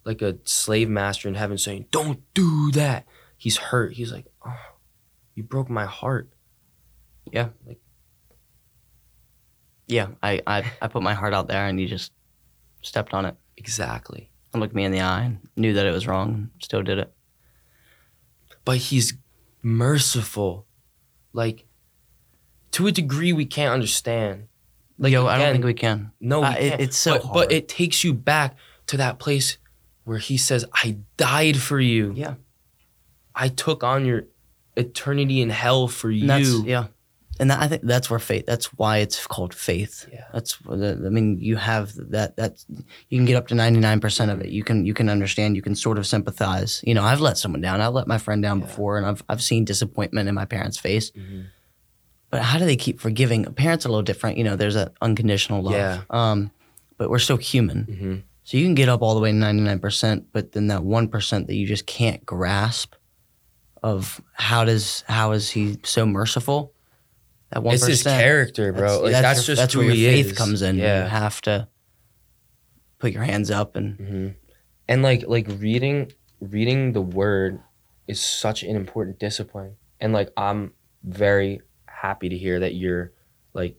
like a slave master in heaven saying, "Don't do that." He's hurt. He's like, "Oh, you broke my heart." Yeah. Like Yeah. I, I, I put my heart out there and you just stepped on it exactly. and looked me in the eye and knew that it was wrong and still did it. But he's merciful. Like to a degree we can't understand. Like Yo, I don't again, think we can. No, we Uh, it- it's so but, hard. but it takes you back to that place where he says, "I died for you. Yeah. I took on your eternity in hell for And you." that's, yeah. And that, I think that's where faith, that's why it's called faith. Yeah. That's, I mean, you have that, that you can get up to 99% of it. You can, you can understand, you can sort of sympathize. You know, I've let someone down. I've let my friend down Yeah. before and I've, I've seen disappointment in my parents' face. Mhm. But how do they keep forgiving? Parents are a little different. You know, there's that unconditional love. Yeah. Um, but we're still human. Mhm. So you can get up all the way to 99%, but then that 1% that you just can't grasp of how does how is he so merciful? That 1%. It's his character, bro. like that's, your- just that's where your faith is. comes in. Yeah. You have to put your hands up and hmm And like like reading reading the word is such an important discipline. And like I'm very happy to hear that you're like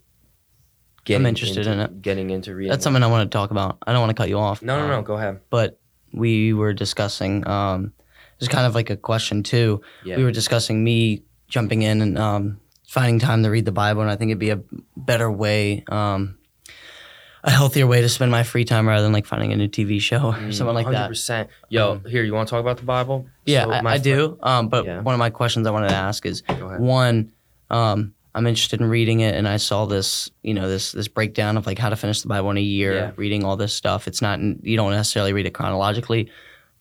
getting interested into, in it. Getting into reading. that's something I want to talk about. I don't want to cut you off. No, no, no. Um, Go ahead. But we were discussing um it's kind of like a question too. Yeah. we were discussing me jumping in and um, finding time to read the Bible, and I think it'd be a better way, um, a healthier way to spend my free time rather than like finding a new TV show or Mm, something like that. 100%. Yo, Um, here, you want to talk about the Bible? Yeah, So I, I do. Um, but Yeah. one of my questions I wanted to ask is one, um, I'm interested in reading it, and I saw this, you know, this this breakdown of like how to finish the Bible in a year, Yeah. reading all this stuff. It's not you don't necessarily read it chronologically,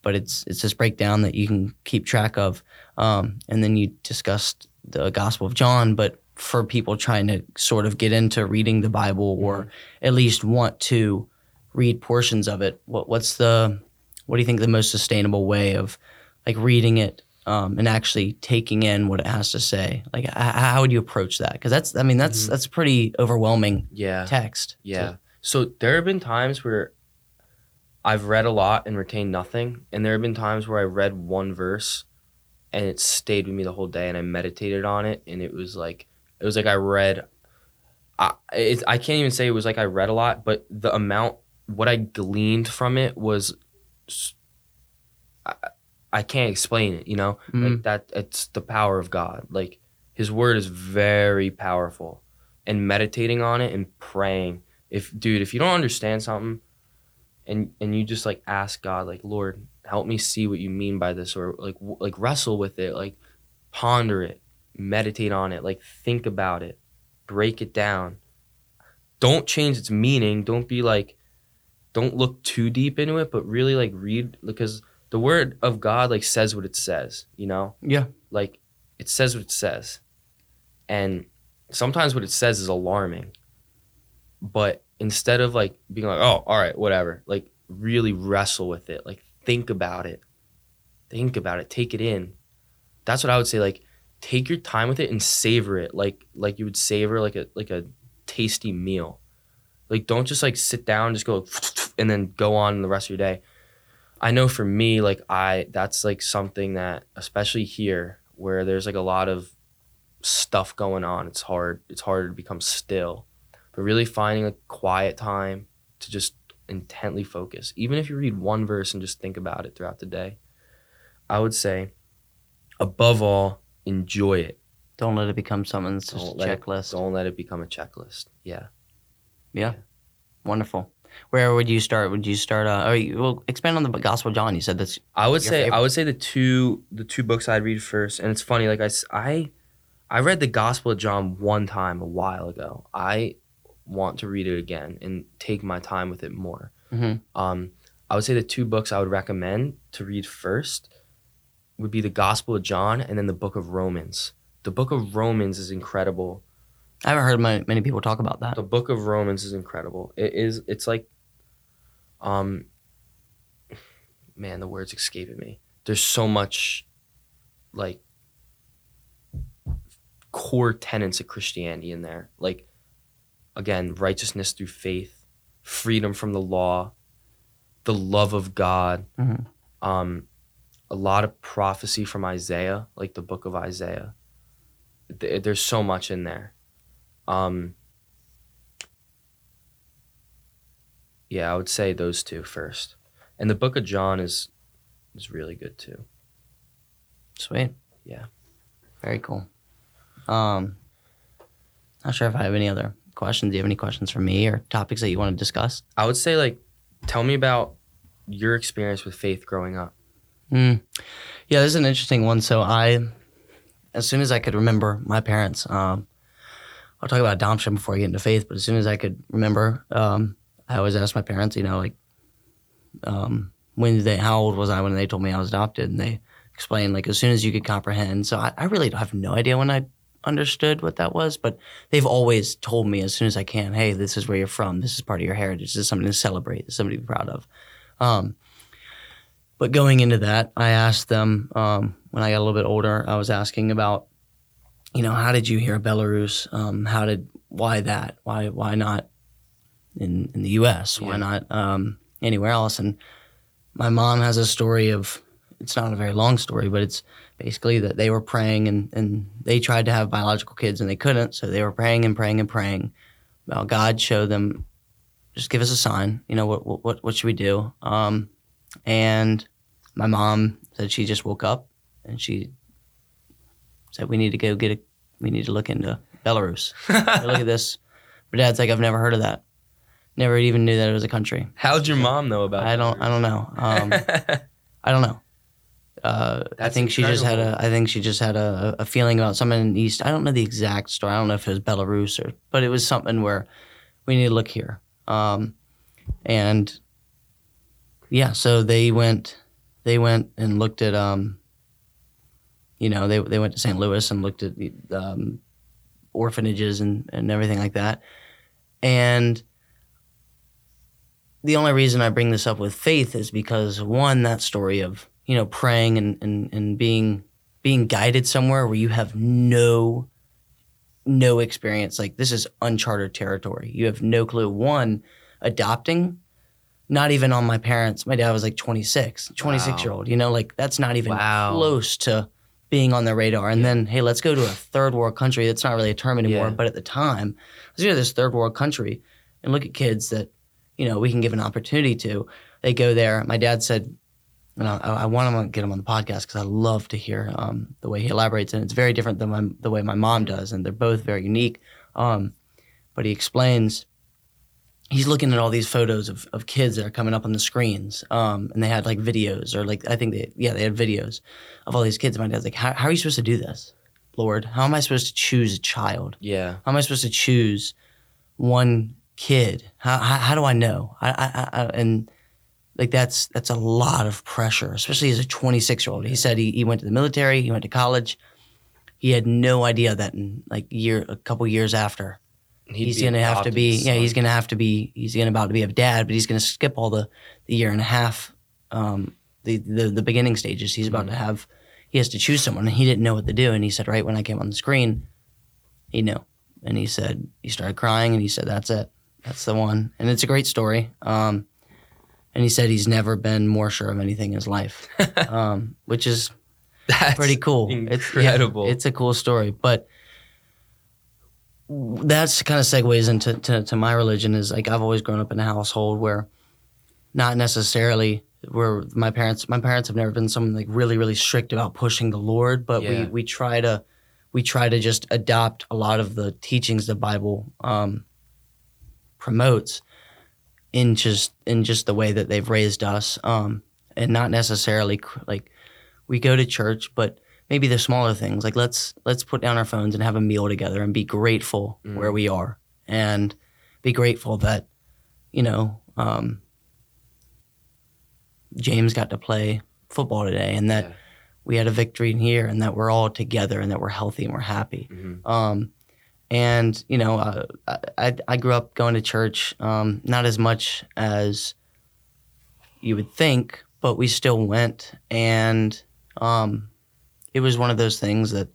but it's it's this breakdown that you can keep track of. Um, and then you discussed the Gospel of John, but for people trying to sort of get into reading the Bible or at least want to read portions of it, what what's the what do you think the most sustainable way of like reading it um, and actually taking in what it has to say? Like, how would you approach that? Because that's, I mean, that's that's pretty overwhelming Yeah. text. Yeah. So there have been times where I've read a lot and retained nothing, and there have been times where I read one verse and it stayed with me the whole day, and I meditated on it, and it was like it was like I read. I it, I can't even say it was like I read a lot, but the amount what I gleaned from it was. i, I can't explain it, you know, Mhm. like that. It's the power of God. Like His Word is very powerful, and meditating on it and praying if dude if you don't understand something and and you just like ask god like lord help me see what you mean by this or like w- like wrestle with it like ponder it meditate on it like think about it break it down. Don't change its meaning. Don't be like don't look too deep into it but really like read because the word of god like says what it says you know? Yeah. like it says what it says. And sometimes what it says is alarming but instead of like being like, oh, all right, whatever, like really wrestle with it, like think about it, think about it, take it in. That's what I would say. Like, take your time with it and savor it, like like you would savor like a like a tasty meal. Like, don't just like sit down, just go and then go on the rest of your day. I know for me, like I that's like something that especially here where there's like a lot of stuff going on, it's hard it's harder to become still. But really finding a quiet time to just intently focus. Even if you read one verse and just think about it throughout the day. I would say above all, enjoy it. Don't let it become someone's just let it- checklist. Don't let it become a checklist. Yeah. Yeah. Wonderful. Where would you start? Would you start? Uh, you, well, expand on the Gospel of John. You said this. I would say favorite? I would say the two the two books I'd read first, and it's funny. Like I I I read the Gospel of John one time a while ago. I want to read it again and take my time with it more. Mhm. Um, I would say the two books I would recommend to read first would be the Gospel of John and then the Book of Romans. The Book of Romans is incredible. I haven't heard many, many people talk about that. The Book of Romans is incredible. It is. It's like, um, man, the words escaping me. There's so much, like, core tenets of Christianity in there. Like, again, righteousness through faith, freedom from the law, the love of God. Mhm. Um, a lot of prophecy from Isaiah, like the Book of Isaiah. There's so much in there. Um, yeah, I would say those two first, and the Book of John is is really good too. Sweet. Yeah. Very cool. Um, not sure if I have any other questions. Do you have any questions for me or topics that you want to discuss? I would say like, tell me about your experience with faith growing up. Mm. Yeah, this is an interesting one. So I, as soon as I could remember my parents, um, I'll talk about adoption before I get into faith. But as soon as I could remember, um, I always asked my parents, you know, like, um, when did they, how old was I when they told me I was adopted? And they explained like as soon as you could comprehend. So I, I really have no idea when I understood what that was, but they've always told me as soon as I can, hey, this is where you're from. This is part of your heritage. This is something to celebrate. This is something to be proud of. Um, but going into that, I asked them um, when I got a little bit older. I was asking about, you know, how did you hear Belarus? Um, how did why that? Why why not in in the U.S.? Why Yeah. not um, anywhere else? And my mom has a story of. It's not a very long story, but it's basically that they were praying and, and they tried to have biological kids and they couldn't. So they were praying and praying and praying. Well, God showed them, just give us a sign. You know, what what what should we do? Um, and my mom said she just woke up and she said we need to go get a we need to look into Belarus. look at this. But dad's like I've never heard of that. Never even knew that it was a country. How'd your mom know about? I don't I don't know. Um, I don't know. Uh, I think she just had a. incredible. I think she just had a, a feeling about something in the east. I don't know the exact story. I don't know if it was Belarus or, but it was something where we need to look here. Um, and yeah, so they went. They went and looked at. Um, you know, they they went to St. Louis and looked at the um, orphanages and and everything like that. And the only reason I bring this up with faith is because one, that story of you know praying and and, and being being guided somewhere where you have no no experience. Like this is uncharted territory. You have no clue. One adopting not even on my parents. My dad was like 26 26 year old you know like that's not even Wow. close to being on their radar. And then hey let's go to a third world country. That's not really a term anymore Yeah. but at the time let's go to this third world country and look at kids that you know we can give an opportunity to. They go there. My dad said and I, I want to get him on the podcast because I love to hear um, the way he elaborates, and it's very different than my, the way my mom does, and they're both very unique. Um, but he explains he's looking at all these photos of, of kids that are coming up on the screens, um, and they had like videos or like I think they yeah they had videos of all these kids. And my dad's like, how, how are you supposed to do this, Lord? How am I supposed to choose a child? yeah. How am I supposed to choose one kid? How, how, how do I know? I, I, I, and like that's that's a lot of pressure, especially as a 26 year old. He said he, he went to the military, he went to college. He had no idea that in like year a couple years after He'd he's gonna have to be yeah he's gonna have to be he's gonna about to be a dad but he's gonna skip all the the year and a half um the the, the beginning stages he's about to Mm-hmm. have he has to choose someone and he didn't know what to do and he said right when i came on the screen he knew and he said he started crying and he said that's it that's the one and it's a great story um and he said he's never been more sure of anything in his life um which is That's pretty cool. Incredible. It's, yeah, it's a cool story, but that's kind of segues into to, to my religion. Is like I've always grown up in a household where, not necessarily where my parents my parents have never been someone like really really strict about pushing the Lord, but Yeah. we we try to we try to just adopt a lot of the teachings the Bible um, promotes in just in just the way that they've raised us, um, and not necessarily like we go to church, but maybe the smaller things like let's let's put down our phones and have a meal together and be grateful Mm. where we are and be grateful that you know um, James got to play football today and that Yeah. we had a victory in here and that we're all together and that we're healthy and we're happy. Mhm. Um, and you know, uh, I, I grew up going to church, um, not as much as you would think, but we still went, and um, it was one of those things that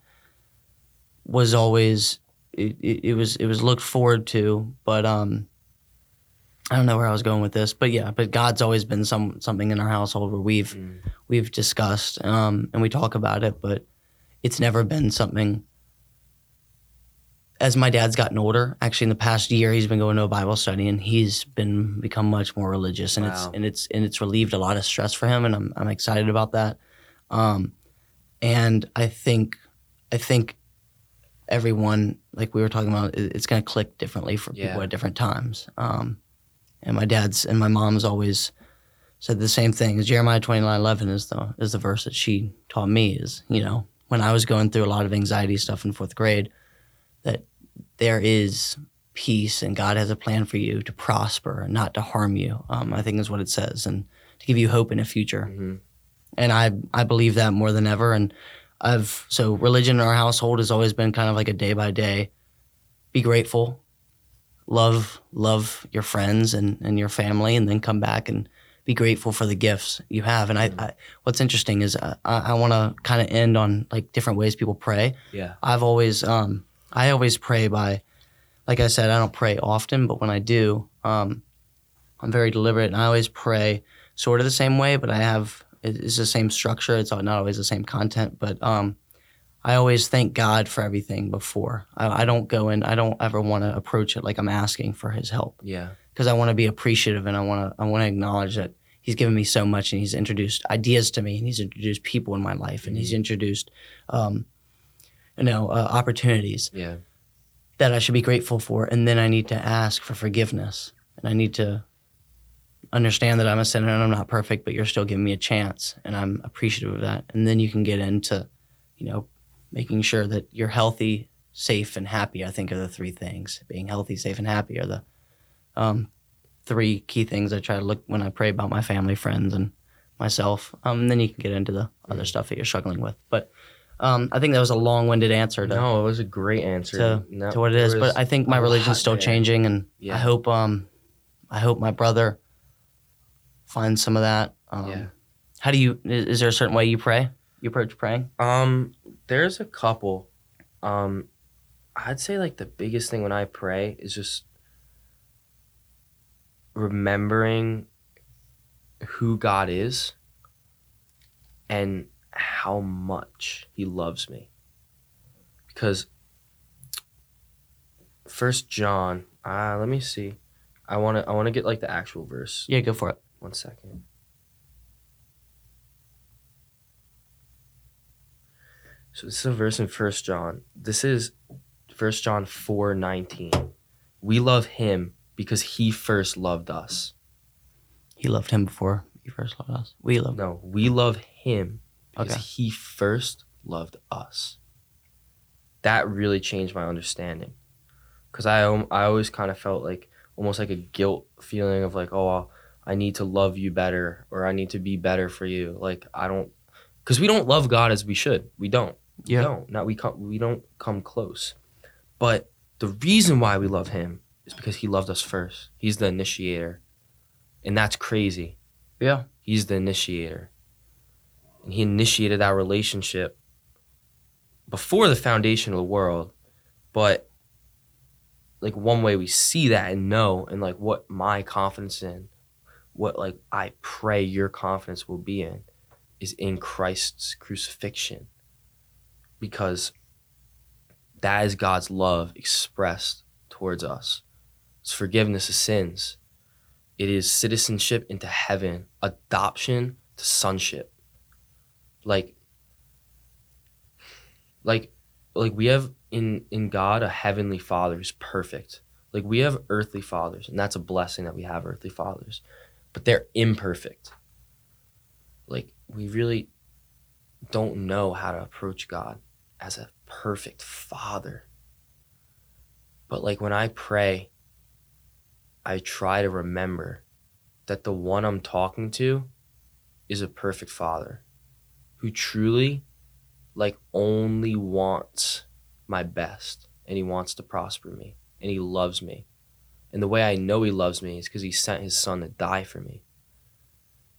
was always it, it, it was it was looked forward to, but um, I don't know where I was going with this, but yeah, but God's always been some something in our household where we've Mm. we've discussed um, and we talk about it, but it's never been something. As my dad's gotten older, actually in the past year, he's been going to a Bible study and he's been become much more religious, and it's and it's and it's relieved a lot of stress for him, and I'm I'm excited about that. Um, and I think I think everyone, like we were talking about, it's going to click differently for people at different times. Um, and my dad's and my mom's always said the same thing. Jeremiah twenty nine eleven is the is the verse that she taught me. Is you know when I was going through a lot of anxiety stuff in fourth grade, that there is peace and God has a plan for you to prosper and not to harm you. Um, I think is what it says, and to give you hope in a future. Mhm. And I I believe that more than ever. And I've so religion in our household has always been kind of like a day by day. Be grateful, love love your friends and, and your family, and then come back and be grateful for the gifts you have. And I, I what's interesting is I, I want to kind of end on like different ways people pray. Yeah. I've always um I always pray by like I said, I don't pray often, but when I do, um I'm very deliberate and I always pray sort of the same way, but I have it's the same structure. It's not always the same content, but um I always thank God for everything before. I, I don't go in. I don't ever want to approach it like I'm asking for His help Yeah. because I want to be appreciative and I want to I want to acknowledge that he's given me so much and he's introduced ideas to me and he's introduced people in my life and he's introduced um, you know uh, opportunities Yeah. that I should be grateful for and then I need to ask for forgiveness and I need to understand that I'm a sinner and I'm not perfect but you're still giving me a chance and I'm appreciative of that and then you can get into you know making sure that you're healthy safe and happy I think are the three things being healthy safe and happy are the um, three key things I try to look when I pray about my family, friends, and myself. Um, and then you can get into the other stuff that you're struggling with. But um, I think that was a long-winded answer to, No, it was a great answer. to, No, to what it is. But I think my religion's still there. changing, and Yeah. I hope um, I hope my brother finds some of that. Um, Yeah. How do you? Is, is there a certain way you pray? You approach praying? Um, there's a couple. Um, I'd say like the biggest thing when I pray is just remembering who God is and how much He loves me. Because First John, uh, let me see. I wanna I wanna get like the actual verse. Yeah, go for it. One second. So this is a verse in First John. This is First John four nineteen. We love him because he first loved us. He loved him before he first loved us. We love. No, we love him because Okay. he first loved us. That really changed my understanding. Cause I I always kind of felt like almost like a guilt feeling of like oh I need to love you better or I need to be better for you. Like I don't, cause we don't love God as we should. We don't. Yeah. We don't. Not we come. We don't come close. But the reason why we love him is because he loved us first. He's the initiator. And that's crazy. Yeah. He's the initiator. And he initiated that relationship before the foundation of the world. But like one way we see that and know and like what my confidence in, what like I pray your confidence will be in is in Christ's crucifixion. Because that is God's love expressed towards us. It's forgiveness of sins. It is citizenship into heaven, adoption to sonship. Like like like we have in in God a heavenly father who's perfect. Like we have earthly fathers, and that's a blessing that we have earthly fathers. But they're imperfect. Like we really don't know how to approach God as a perfect father. But like when I pray, I try to remember that the one I'm talking to is a perfect father who truly like only wants my best and he wants to prosper me and he loves me. And the way I know he loves me is because he sent his son to die for me.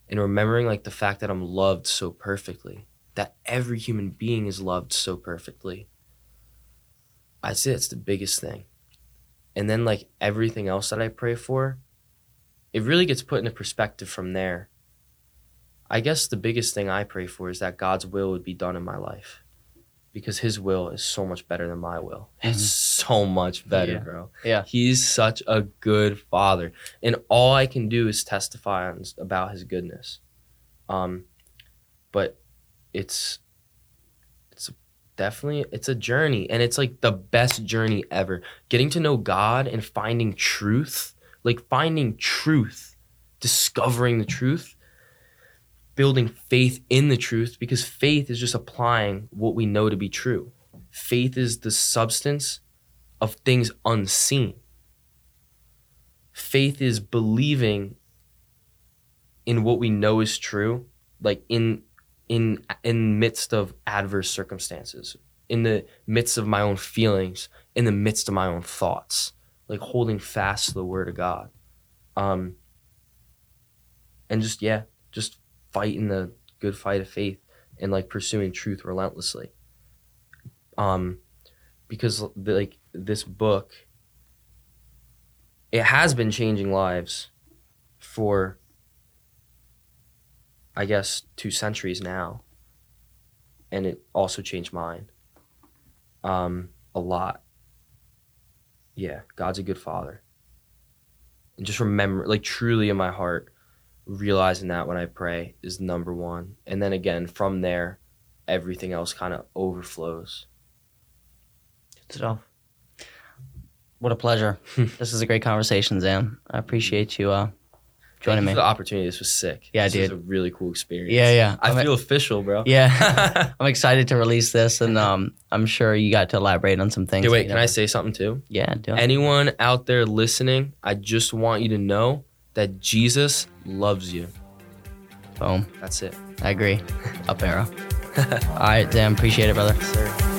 And remembering like the fact that I'm loved so perfectly, that every human being is loved so perfectly. I'd say it's the biggest thing. And then like everything else that I pray for, it really gets put into perspective from there. I guess the biggest thing I pray for is that God's will would be done in my life. Because his will is so much better than my will. It's so much better, Yeah. bro. Yeah. He's such a good father. And all I can do is testify on, about his goodness. Um but it's it's definitely it's a journey and it's like the best journey ever. Getting to know God and finding truth, like finding truth, discovering the truth building faith in the truth because faith is just applying what we know to be true. Faith is the substance of things unseen. Faith is believing in what we know is true, like in in in midst of adverse circumstances, in the midst of my own feelings, in the midst of my own thoughts, like holding fast to the word of God. Um and just yeah, just fighting the good fight of faith and like pursuing truth relentlessly. Um, because like this book, it has been changing lives for, I guess, two centuries now, and it also changed mine. Um, a lot. Yeah, God's a good father. And just remember, like truly in my heart, realizing that when I pray is number one. And then again, from there, everything else kind of overflows. Good stuff. What a pleasure. this is a great conversation, Zam. I appreciate you uh, joining me. the opportunity. This was sick. Yeah, this dude. was a really cool experience. Yeah, yeah. I I'm- feel official, bro. Yeah. I'm excited to release this, and um, I'm sure you got to elaborate on some things. That wait, can I say something too? Yeah, do it. Anyone out there listening, I just want you to know that Jesus loves you. Boom. That's it. I agree. Up arrow. All right, Zam. Appreciate it, brother. Sir.